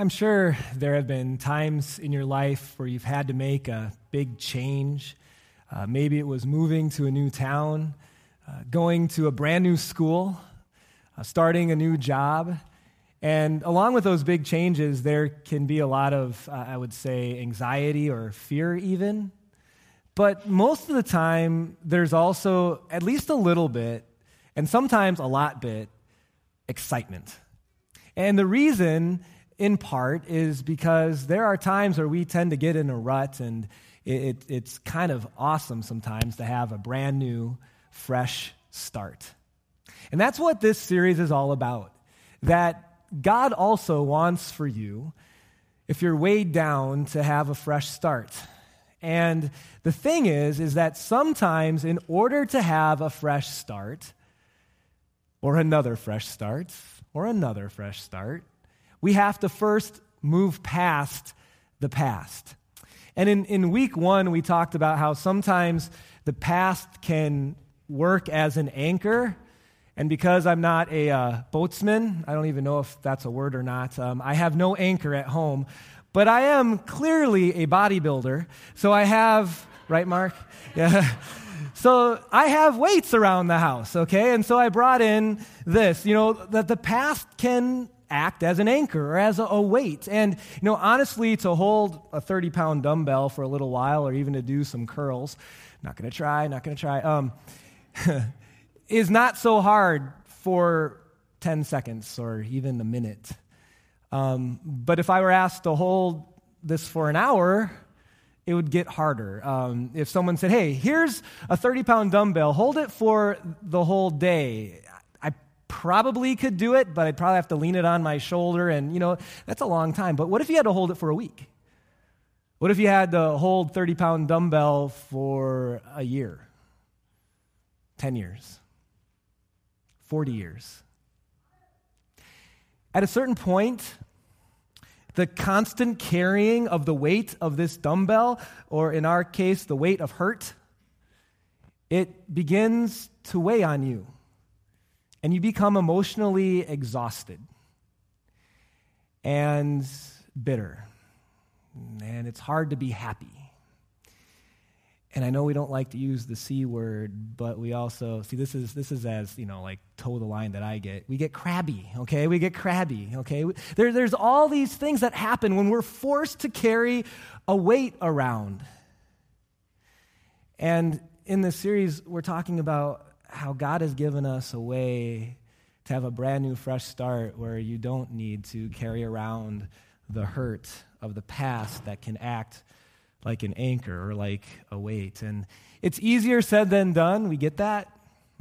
I'm sure there have been times in your life where you've had to make a big change. Uh, maybe it was moving to a new town, uh, going to a brand new school, uh, starting a new job. And along with those big changes, there can be a lot of, uh, I would say, anxiety or fear, even. But most of the time, there's also at least a little bit, and sometimes a lot bit, excitement. And the reason in part is because there are times where we tend to get in a rut, and it, it, it's kind of awesome sometimes to have a brand new, fresh start. And that's what this series is all about. That God also wants for you, if you're weighed down, to have a fresh start. And the thing is, is that sometimes in order to have a fresh start, or another fresh start, or another fresh start, we have to first move past the past. And in, in week one, we talked about how sometimes the past can work as an anchor. And because I'm not a uh, boatsman, I don't even know if that's a word or not, um, I have no anchor at home. But I am clearly a bodybuilder. So I have, right, Mark? Yeah. So I have weights around the house, okay? And so I brought in this, you know, that the past can act as an anchor or as a, a, weight. And, you know, honestly, to hold a 30 pound dumbbell for a little while or even to do some curls, not going to try, not going to try, um, is not so hard for 10 seconds or even a minute. Um, but if I were asked to hold this for an hour, it would get harder. Um, if someone said, hey, here's a 30 pound dumbbell, hold it for the whole day probably could do it, but I'd probably have to lean it on my shoulder, and you know, that's a long time. But what if you had to hold it for a week? What if you had to hold 30 pound dumbbell for a year, 10 years, 40 years? At a certain point, the constant carrying of the weight of this dumbbell, or in our case, the weight of hurt, it begins to weigh on you and you become emotionally exhausted and bitter. And it's hard to be happy. And I know we don't like to use the C word, but we also see this is this is as, you know, like toe the line that I get. We get crabby, okay? We get crabby, okay? There, there's all these things that happen when we're forced to carry a weight around. And in this series, we're talking about how God has given us a way to have a brand new, fresh start where you don't need to carry around the hurt of the past that can act like an anchor or like a weight. And it's easier said than done. We get that.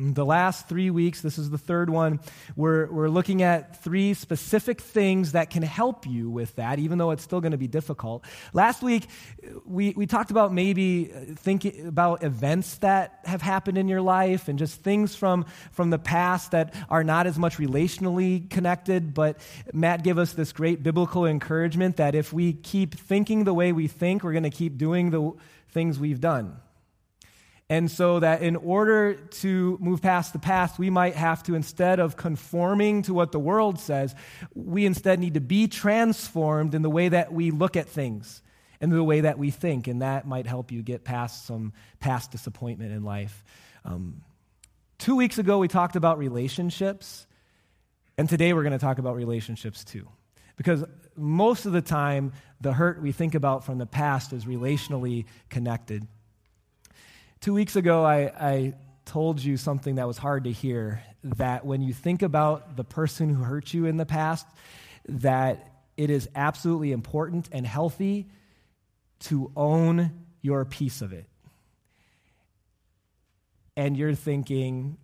The last three weeks, this is the third one, we're, we're looking at three specific things that can help you with that, even though it's still going to be difficult. Last week, we, we talked about maybe uh, thinking about events that have happened in your life and just things from, from the past that are not as much relationally connected. But Matt gave us this great biblical encouragement that if we keep thinking the way we think, we're going to keep doing the things we've done. And so that in order to move past the past, we might have to, instead of conforming to what the world says, we instead need to be transformed in the way that we look at things and the way that we think. And that might help you get past some past disappointment in life. Um, two weeks ago, we talked about relationships. And today, we're going to talk about relationships too. Because most of the time, the hurt we think about from the past is relationally connected. Two weeks ago, I, I told you something that was hard to hear that when you think about the person who hurt you in the past, that it is absolutely important and healthy to own your piece of it. And you're thinking,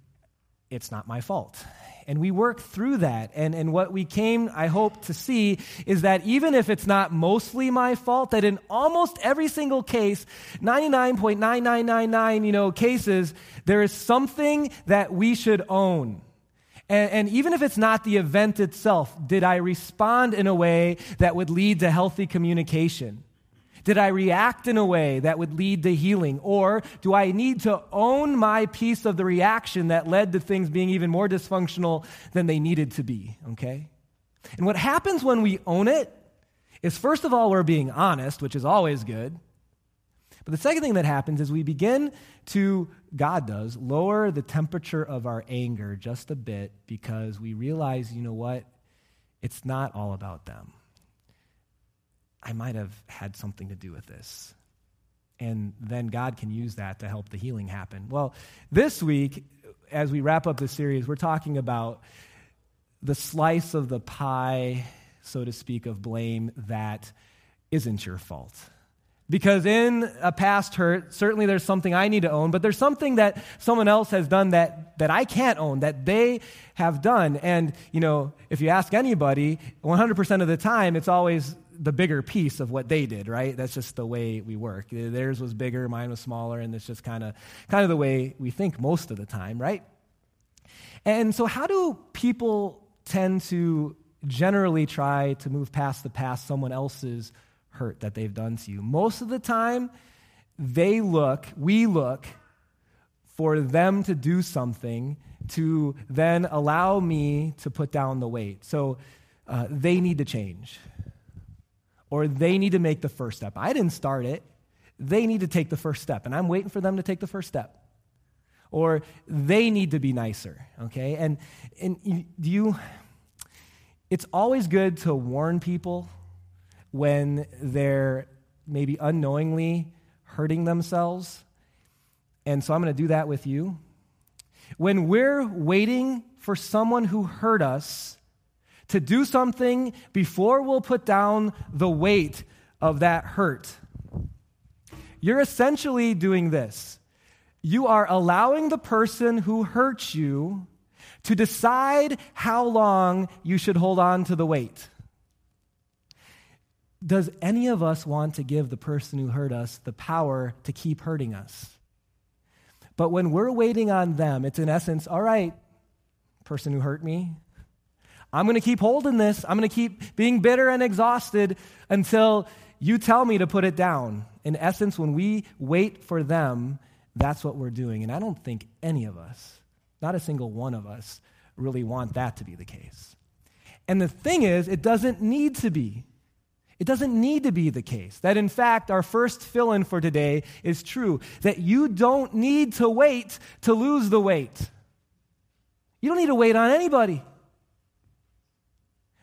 it's not my fault. And we work through that. And, and what we came, I hope, to see is that even if it's not mostly my fault, that in almost every single case, 99.9999, you know, cases, there is something that we should own. And, and, even if it's not the event itself, did I respond in a way that would lead to healthy communication? Did I react in a way that would lead to healing? Or do I need to own my piece of the reaction that led to things being even more dysfunctional than they needed to be? Okay? And what happens when we own it is first of all, we're being honest, which is always good. But the second thing that happens is we begin to, God does, lower the temperature of our anger just a bit because we realize, you know what? It's not all about them. I might have had something to do with this. And then God can use that to help the healing happen. Well, this week, as we wrap up the series, we're talking about the slice of the pie, so to speak, of blame that isn't your fault. Because in a past hurt, certainly there's something I need to own, but there's something that someone else has done that, that I can't own, that they have done. And, you know, if you ask anybody, 100% of the time, it's always the bigger piece of what they did, right? That's just the way we work. Theirs was bigger, mine was smaller, and it's just kind of kind of the way we think most of the time, right? And so how do people tend to generally try to move past the past someone else's hurt that they've done to you? Most of the time, they look, we look for them to do something to then allow me to put down the weight. So uh, they need to change or they need to make the first step. I didn't start it. They need to take the first step, and I'm waiting for them to take the first step. Or they need to be nicer, okay? And, and do you, it's always good to warn people when they're maybe unknowingly hurting themselves. And so I'm going to do that with you. When we're waiting for someone who hurt us to do something before we'll put down the weight of that hurt. You're essentially doing this. You are allowing the person who hurts you to decide how long you should hold on to the weight. Does any of us want to give the person who hurt us the power to keep hurting us? But when we're waiting on them, it's in essence, all right, person who hurt me, I'm going to keep holding this. I'm going to keep being bitter and exhausted until you tell me to put it down. In essence, when we wait for them, that's what we're doing. And I don't think any of us, not a single one of us, really want that to be the case. And the thing is, it doesn't need to be. It doesn't need to be the case. That in fact, our first fill in for today is true. That you don't need to wait to lose the weight. You don't need to wait on anybody.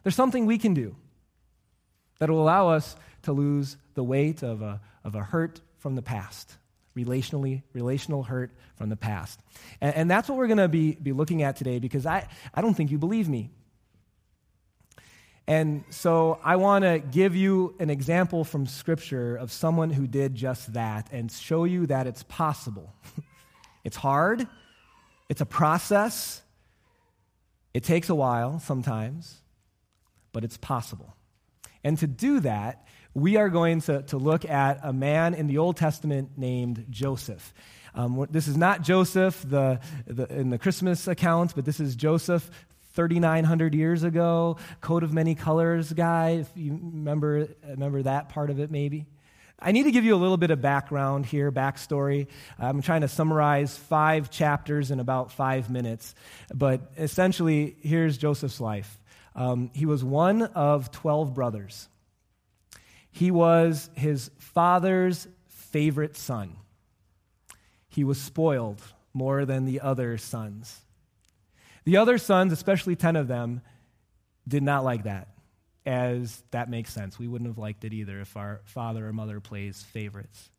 There's something we can do that will allow us to lose the weight of a, of a hurt from the past, relationally, relational hurt from the past. And, and that's what we're going to be, be looking at today because I, I don't think you believe me. And so I want to give you an example from Scripture of someone who did just that and show you that it's possible. it's hard, it's a process, it takes a while sometimes but it's possible. And to do that, we are going to, to look at a man in the Old Testament named Joseph. Um, this is not Joseph the, the, in the Christmas account, but this is Joseph 3,900 years ago, coat of many colors guy, if you remember, remember that part of it maybe. I need to give you a little bit of background here, backstory. I'm trying to summarize five chapters in about five minutes, but essentially, here's Joseph's life. Um, he was one of 12 brothers. He was his father's favorite son. He was spoiled more than the other sons. The other sons, especially 10 of them, did not like that, as that makes sense. We wouldn't have liked it either if our father or mother plays favorites.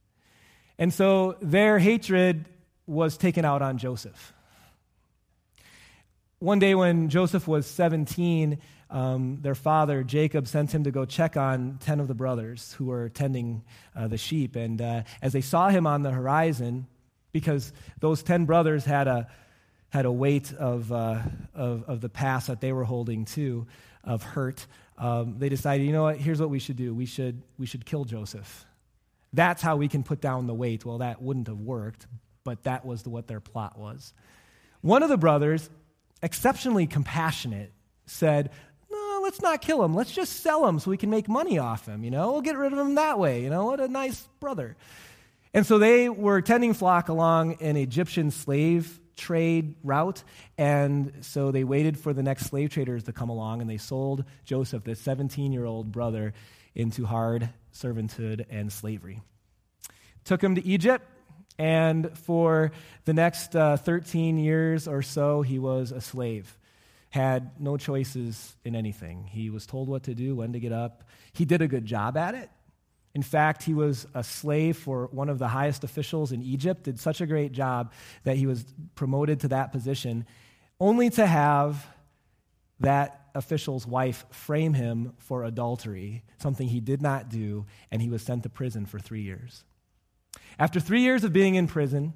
And so their hatred was taken out on Joseph. One day when Joseph was 17, um, their father, Jacob, sent him to go check on 10 of the brothers who were tending uh, the sheep. And uh, as they saw him on the horizon, because those 10 brothers had a, had a weight of, uh, of, of, the past that they were holding too, of hurt, um, they decided, you know what, here's what we should do. We should, we should kill Joseph. That's how we can put down the weight. Well, that wouldn't have worked, but that was the, what their plot was. One of the brothers exceptionally compassionate, said, No, let's not kill him. Let's just sell him so we can make money off him. You know, we'll get rid of him that way. You know, what a nice brother. And so they were tending flock along an Egyptian slave trade route. And so they waited for the next slave traders to come along and they sold Joseph, this 17 year old brother, into hard servanthood and slavery. Took him to Egypt, and for the next uh, 13 years or so, he was a slave. Had no choices in anything. He was told what to do, when to get up. He did a good job at it. In fact, he was a slave for one of the highest officials in Egypt, did such a great job that he was promoted to that position, only to have that official's wife frame him for adultery, something he did not do, and he was sent to prison for three years. After three years of being in prison,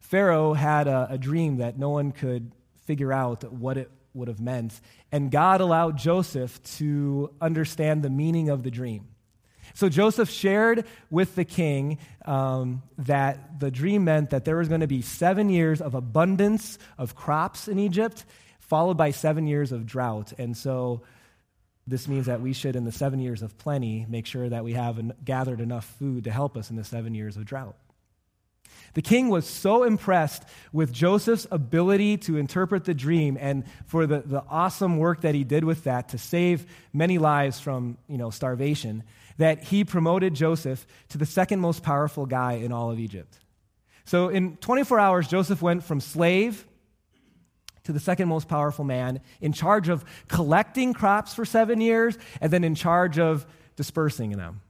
Pharaoh had a, a dream that no one could figure out what it would have meant, and God allowed Joseph to understand the meaning of the dream. So Joseph shared with the king um, that the dream meant that there was going to be seven years of abundance of crops in Egypt, followed by seven years of drought. And so this means that we should, in the seven years of plenty, make sure that we have gathered enough food to help us in the seven years of drought. The king was so impressed with Joseph's ability to interpret the dream and for the, the awesome work that he did with that to save many lives from you know, starvation that he promoted Joseph to the second most powerful guy in all of Egypt. So in 24 hours, Joseph went from slave to the second most powerful man, in charge of collecting crops for seven years, and then in charge of dispersing them.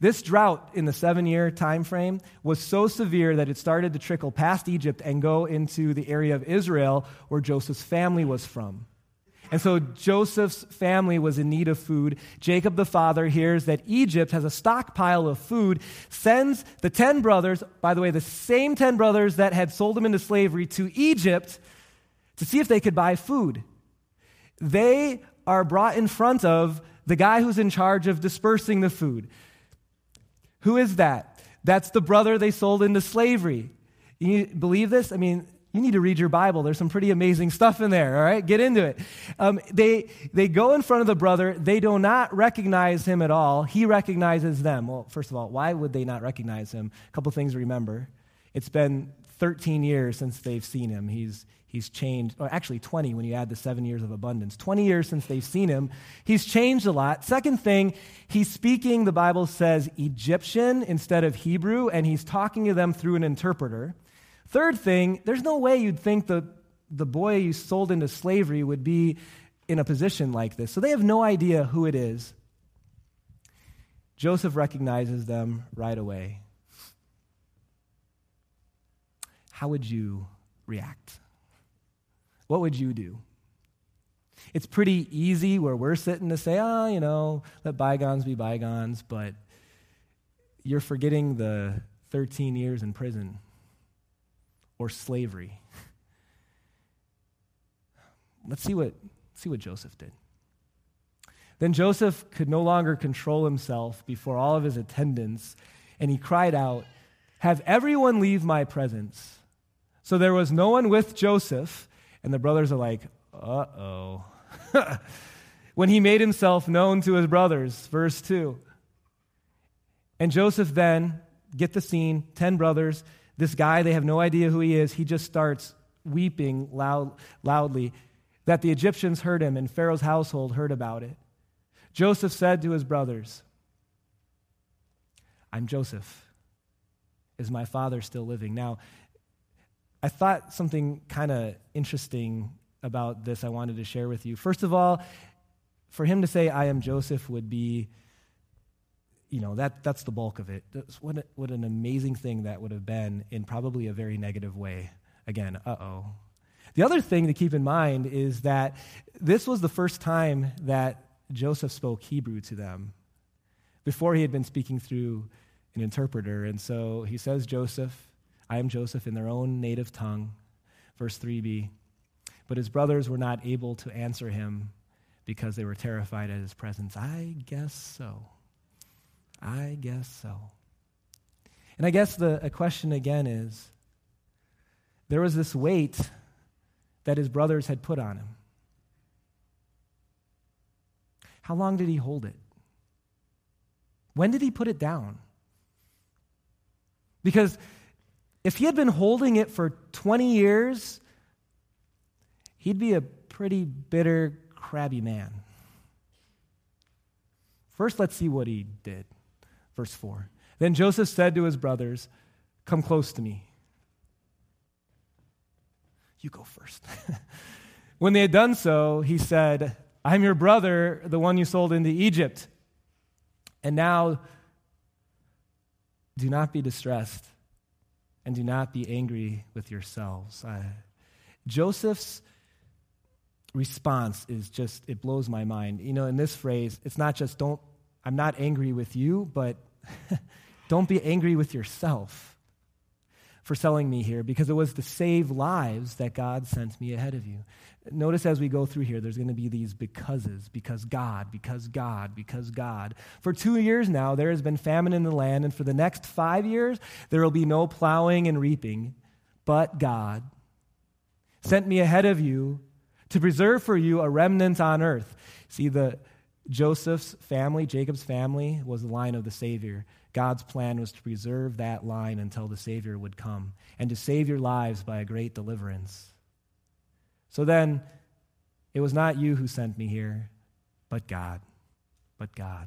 This drought in the seven year time frame was so severe that it started to trickle past Egypt and go into the area of Israel where Joseph's family was from. And so Joseph's family was in need of food. Jacob the father hears that Egypt has a stockpile of food, sends the 10 brothers, by the way, the same 10 brothers that had sold him into slavery, to Egypt to see if they could buy food. They are brought in front of the guy who's in charge of dispersing the food. Who is that? That's the brother they sold into slavery. You believe this? I mean, you need to read your Bible. There's some pretty amazing stuff in there, all right? Get into it. Um, they, they go in front of the brother. They do not recognize him at all. He recognizes them. Well, first of all, why would they not recognize him? A couple things to remember. It's been 13 years since they've seen him. He's, he's changed, or actually 20 when you add the seven years of abundance. 20 years since they've seen him. He's changed a lot. Second thing, he's speaking, the Bible says, Egyptian instead of Hebrew, and he's talking to them through an interpreter. Third thing, there's no way you'd think the, the boy you sold into slavery would be in a position like this. So they have no idea who it is. Joseph recognizes them right away how would you react? What would you do? It's pretty easy where we're sitting to say, oh, you know, let bygones be bygones, but you're forgetting the 13 years in prison or slavery. Let's see what, see what Joseph did. Then Joseph could no longer control himself before all of his attendants, and he cried out, Have everyone leave my presence. So there was no one with Joseph, and the brothers are like, uh oh. when he made himself known to his brothers, verse 2. And Joseph then, get the scene, 10 brothers, this guy, they have no idea who he is. He just starts weeping loud, loudly that the Egyptians heard him and Pharaoh's household heard about it. Joseph said to his brothers, I'm Joseph. Is my father still living? Now, I thought something kind of interesting about this I wanted to share with you. First of all, for him to say, I am Joseph, would be, you know, that, that's the bulk of it. What, a, what an amazing thing that would have been in probably a very negative way. Again, uh oh. The other thing to keep in mind is that this was the first time that Joseph spoke Hebrew to them. Before he had been speaking through an interpreter. And so he says, Joseph, I am Joseph in their own native tongue. Verse 3b. But his brothers were not able to answer him because they were terrified at his presence. I guess so. I guess so. And I guess the question again is there was this weight that his brothers had put on him. How long did he hold it? When did he put it down? Because if he had been holding it for 20 years, he'd be a pretty bitter, crabby man. First, let's see what he did. Verse 4. Then Joseph said to his brothers, Come close to me. You go first. when they had done so, he said, I'm your brother, the one you sold into Egypt. And now, do not be distressed and do not be angry with yourselves. Uh, Joseph's response is just, it blows my mind. You know, in this phrase, it's not just, don't, I'm not angry with you, but don't be angry with yourself for selling me here because it was to save lives that God sent me ahead of you. Notice as we go through here, there's going to be these becauses because God, because God, because God. For two years now, there has been famine in the land, and for the next five years, there will be no plowing and reaping, but God sent me ahead of you to preserve for you a remnant on earth. See, the Joseph's family, Jacob's family, was the line of the Savior. God's plan was to preserve that line until the Savior would come and to save your lives by a great deliverance. So then, it was not you who sent me here, but God. But God.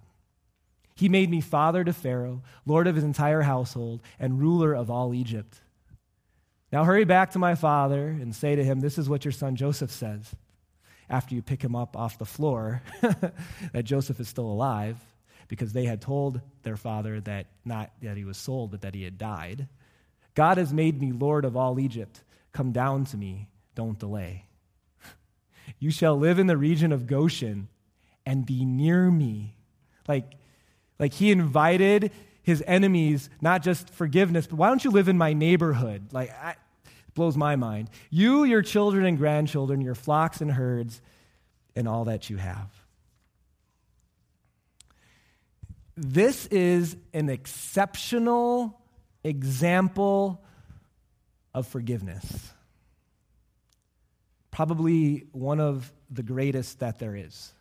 He made me father to Pharaoh, lord of his entire household, and ruler of all Egypt. Now hurry back to my father and say to him, This is what your son Joseph says. After you pick him up off the floor, that Joseph is still alive, because they had told their father that not that he was sold, but that he had died. God has made me Lord of all Egypt. Come down to me, don't delay. You shall live in the region of Goshen and be near me. Like, like he invited his enemies not just forgiveness, but why don't you live in my neighborhood? Like, I, it blows my mind. You, your children and grandchildren, your flocks and herds, and all that you have. This is an exceptional example of forgiveness. Probably one of the greatest that there is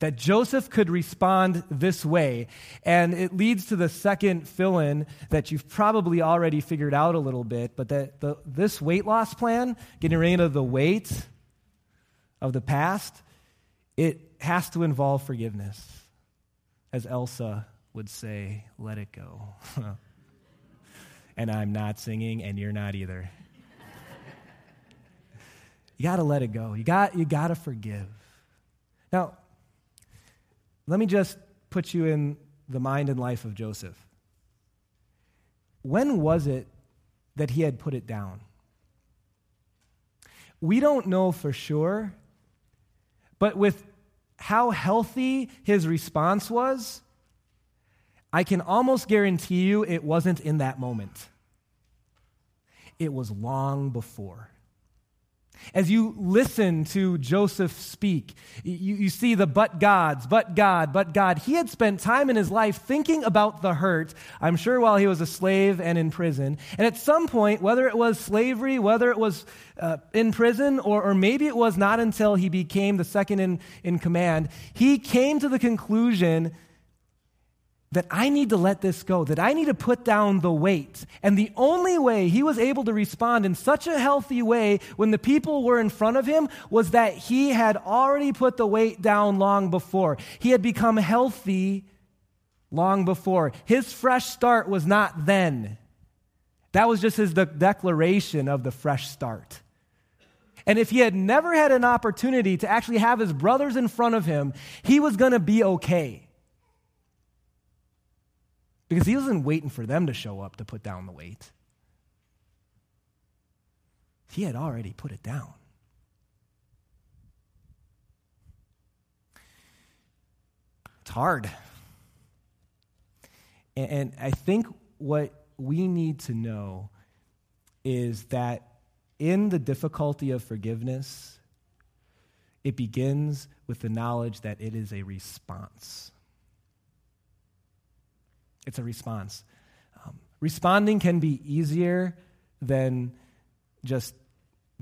that Joseph could respond this way. And it leads to the second fill in that you've probably already figured out a little bit, but that the, this weight loss plan, getting rid of the weight of the past, it has to involve forgiveness. As Elsa would say, let it go. and I'm not singing, and you're not either. you got to let it go. You got, you got to forgive. Now, let me just put you in the mind and life of Joseph. When was it that he had put it down? We don't know for sure, but with how healthy his response was, I can almost guarantee you it wasn't in that moment. It was long before. As you listen to Joseph speak, you, you see the but gods, but God, but God. He had spent time in his life thinking about the hurt, I'm sure while he was a slave and in prison. And at some point, whether it was slavery, whether it was uh, in prison, or, or maybe it was not until he became the second in, in command, he came to the conclusion that I need to let this go, that I need to put down the weight. And the only way he was able to respond in such a healthy way when the people were in front of him was that he had already put the weight down long before. He had become healthy long before. His fresh start was not then. That was just his de- declaration of the fresh start. And if he had never had an opportunity to actually have his brothers in front of him, he was going to be okay because he wasn't waiting for them to show up to put down the weight. He had already put it down. It's hard. And, I think what we need to know is that in the difficulty of forgiveness, it begins with the knowledge that it is a response. It's a response. Um, responding can be easier than just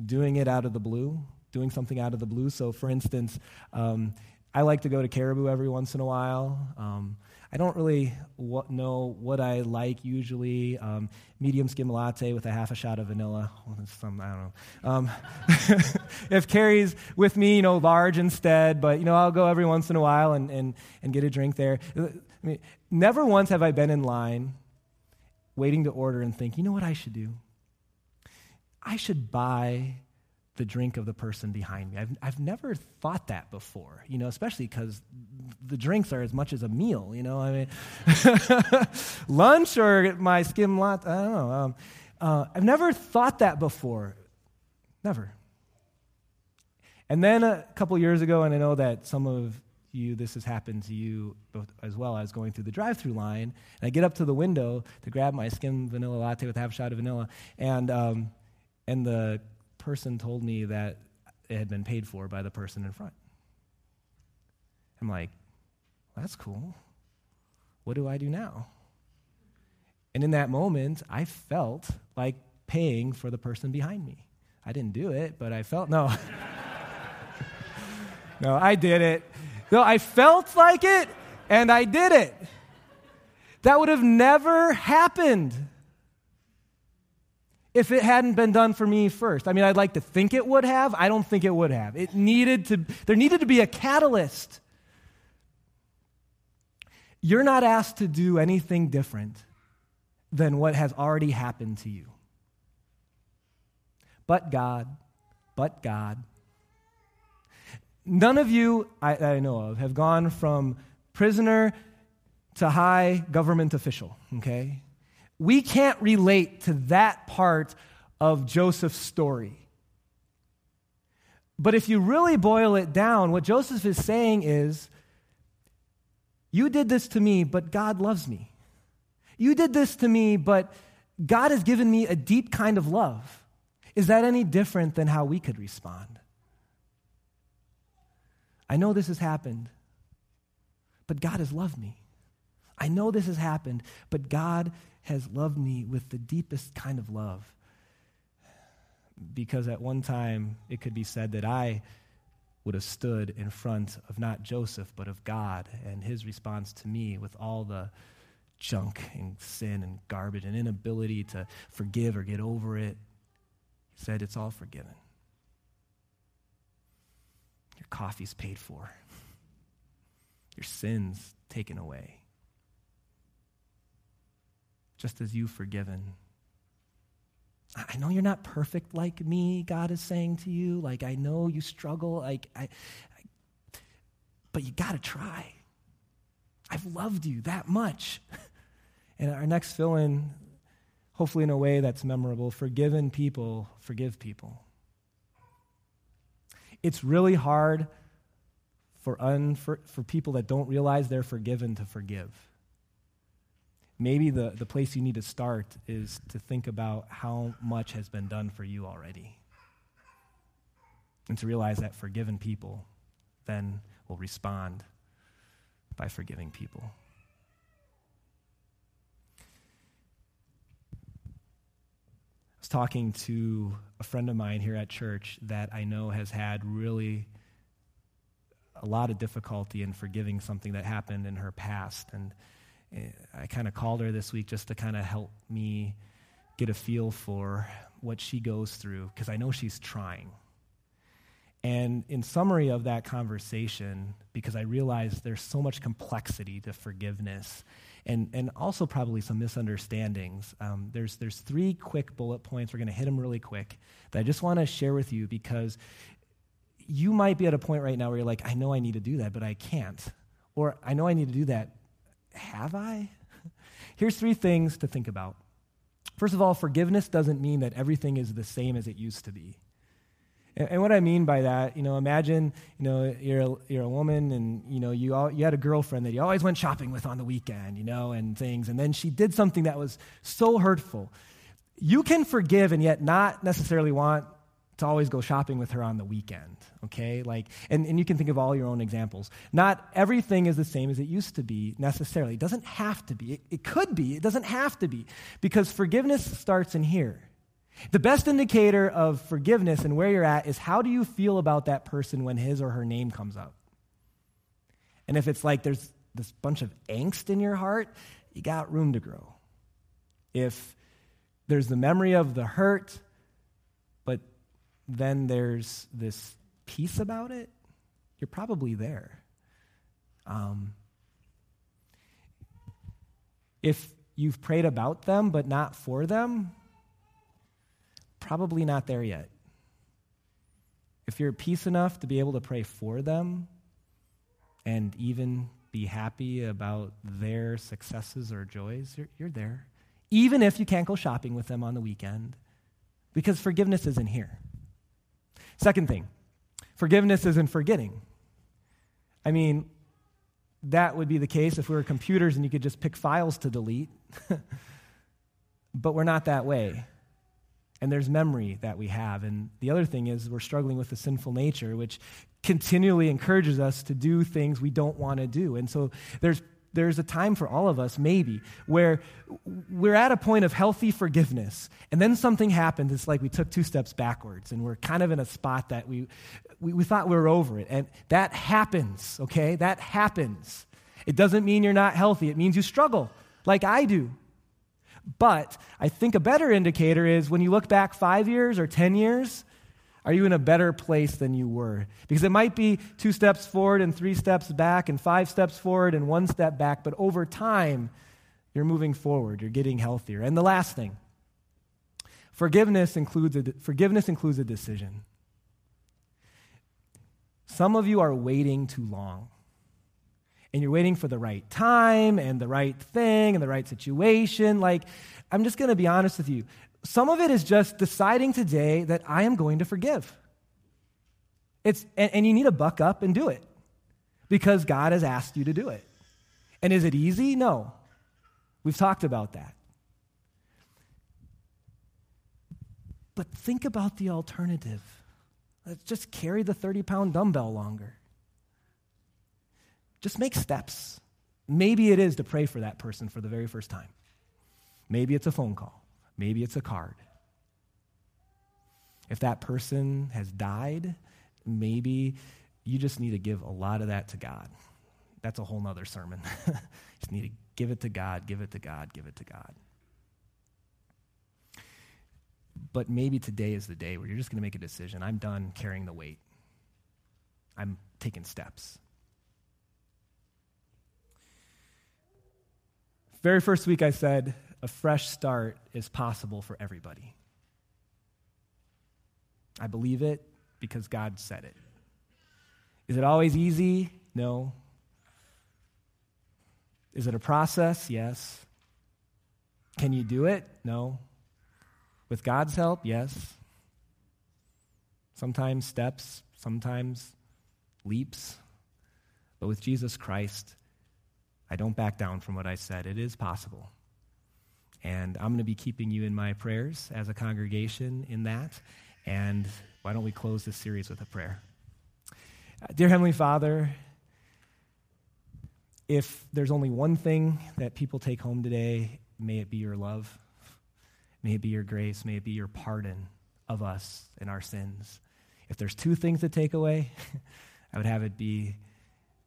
doing it out of the blue, doing something out of the blue. So, for instance, um, I like to go to Caribou every once in a while. Um, I don't really know what I like usually. Um, medium skim latte with a half a shot of vanilla. Well, some, I don't know. Um, if Carrie's with me, you know, large instead, but, you know, I'll go every once in a while and, and, and get a drink there. I mean, never once have I been in line waiting to order and think, you know what I should do? I should buy the drink of the person behind me. I've, I've never thought that before, you know, especially because the drinks are as much as a meal, you know. I mean, lunch or my skim lot, I don't know. Um, uh, I've never thought that before. Never. And then a couple years ago, and I know that some of you, this has happened to you as well as going through the drive through line. And I get up to the window to grab my skim vanilla latte with half a shot of vanilla, and, um, and the person told me that it had been paid for by the person in front. I'm like, that's cool. What do I do now? And in that moment, I felt like paying for the person behind me. I didn't do it, but I felt, no. no, I did it. No, I felt like it, and I did it. That would have never happened if it hadn't been done for me first. I mean, I'd like to think it would have. I don't think it would have. It needed to, there needed to be a catalyst. You're not asked to do anything different than what has already happened to you. But God, but God. None of you I, I know of have gone from prisoner to high government official, okay? we can't relate to that part of Joseph's story. But if you really boil it down, what Joseph is saying is, You did this to me, but God loves me. You did this to me, but God has given me a deep kind of love. Is that any different than how we could respond? I know this has happened, but God has loved me. I know this has happened, but God has loved me with the deepest kind of love. Because at one time, it could be said that I would have stood in front of not Joseph, but of God and his response to me with all the junk and sin and garbage and inability to forgive or get over it. He said, It's all forgiven. Your coffee's paid for, your sins taken away just as you've forgiven. I know you're not perfect like me, God is saying to you. Like, I know you struggle. Like, I, I but you got to try. I've loved you that much. And our next fill in, hopefully in a way that's memorable forgiven people forgive people. It's really hard for, for people that don't realize they're forgiven to forgive maybe the, the place you need to start is to think about how much has been done for you already. And to realize that forgiven people then will respond by forgiving people. I was talking to a friend of mine here at church that I know has had really a lot of difficulty in forgiving something that happened in her past. And eh, I kind of called her this week just to kind of help me get a feel for what she goes through because I know she's trying. And in summary of that conversation, because I realized there's so much complexity to forgiveness and, and also probably some misunderstandings, um, there's, there's three quick bullet points. We're going to hit them really quick that I just want to share with you because you might be at a point right now where you're like, I know I need to do that, but I can't. Or I know I need to do that, have I? Here's three things to think about. First of all, forgiveness doesn't mean that everything is the same as it used to be. And, and what I mean by that, you know, imagine, you know, you're a, you're a woman and, you know, you, all, you had a girlfriend that you always went shopping with on the weekend, you know, and things, and then she did something that was so hurtful. You can forgive and yet not necessarily want to always go shopping with her on the weekend, okay? Like, and, and you can think of all your own examples. Not everything is the same as it used to be necessarily. It doesn't have to be. It, it could be. It doesn't have to be. Because forgiveness starts in here. The best indicator of forgiveness and where you're at is how do you feel about that person when his or her name comes up? And if it's like there's this bunch of angst in your heart, you got room to grow. If there's the memory of the hurt, but then there's this peace about it, you're probably there. Um, if you've prayed about them but not for them, probably not there yet. If you're at peace enough to be able to pray for them and even be happy about their successes or joys, you're, you're there. Even if you can't go shopping with them on the weekend, because forgiveness isn't here. Second thing, forgiveness isn't forgetting. I mean, that would be the case if we were computers and you could just pick files to delete. but we're not that way and there's memory that we have. And the other thing is, we're struggling with the sinful nature, which continually encourages us to do things we don't want to do. And so there's there's a time for all of us, maybe, where we're at a point of healthy forgiveness, and then something happens. It's like we took two steps backwards, and we're kind of in a spot that we, we, we thought we were over it. And that happens, okay? That happens. It doesn't mean you're not healthy, it means you struggle, like I do. But I think a better indicator is when you look back five years or 10 years, are you in a better place than you were? Because it might be two steps forward and three steps back and five steps forward and one step back, but over time, you're moving forward, you're getting healthier. And the last thing forgiveness includes a, forgiveness includes a decision. Some of you are waiting too long and you're waiting for the right time and the right thing and the right situation. Like, I'm just going to be honest with you. Some of it is just deciding today that I am going to forgive. It's, and, and you need to buck up and do it because God has asked you to do it. And is it easy? No. We've talked about that. But think about the alternative. Let's just carry the 30 pound dumbbell longer. Just make steps. Maybe it is to pray for that person for the very first time. Maybe it's a phone call. Maybe it's a card. If that person has died, maybe you just need to give a lot of that to God. That's a whole nother sermon. just need to give it to God, give it to God, give it to God. But maybe today is the day where you're just going to make a decision. I'm done carrying the weight. I'm taking steps. Very first week, I said a fresh start is possible for everybody. I believe it because God said it. Is it always easy? No. Is it a process? Yes. Can you do it? No. With God's help? Yes. Sometimes steps, sometimes leaps. But with Jesus Christ, I don't back down from what I said. It is possible. And I'm going to be keeping you in my prayers as a congregation in that. And why don't we close this series with a prayer? Dear Heavenly Father, if there's only one thing that people take home today, may it be your love. May it be your grace. May it be your pardon of us and our sins. If there's two things to take away, I would have it be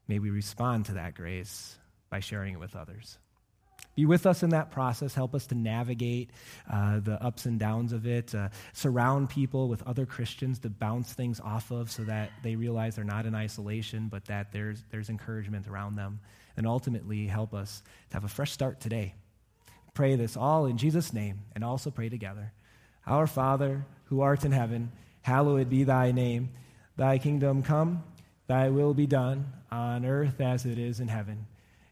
may we respond to that grace by sharing it with others. Be with us in that process. Help us to navigate uh, the ups and downs of it. Uh, surround people with other Christians to bounce things off of so that they realize they're not in isolation, but that there's, there's encouragement around them. And ultimately, help us to have a fresh start today. Pray this all in Jesus' name and also pray together. Our Father, who art in heaven, hallowed be thy name. Thy kingdom come, thy will be done on earth as it is in heaven.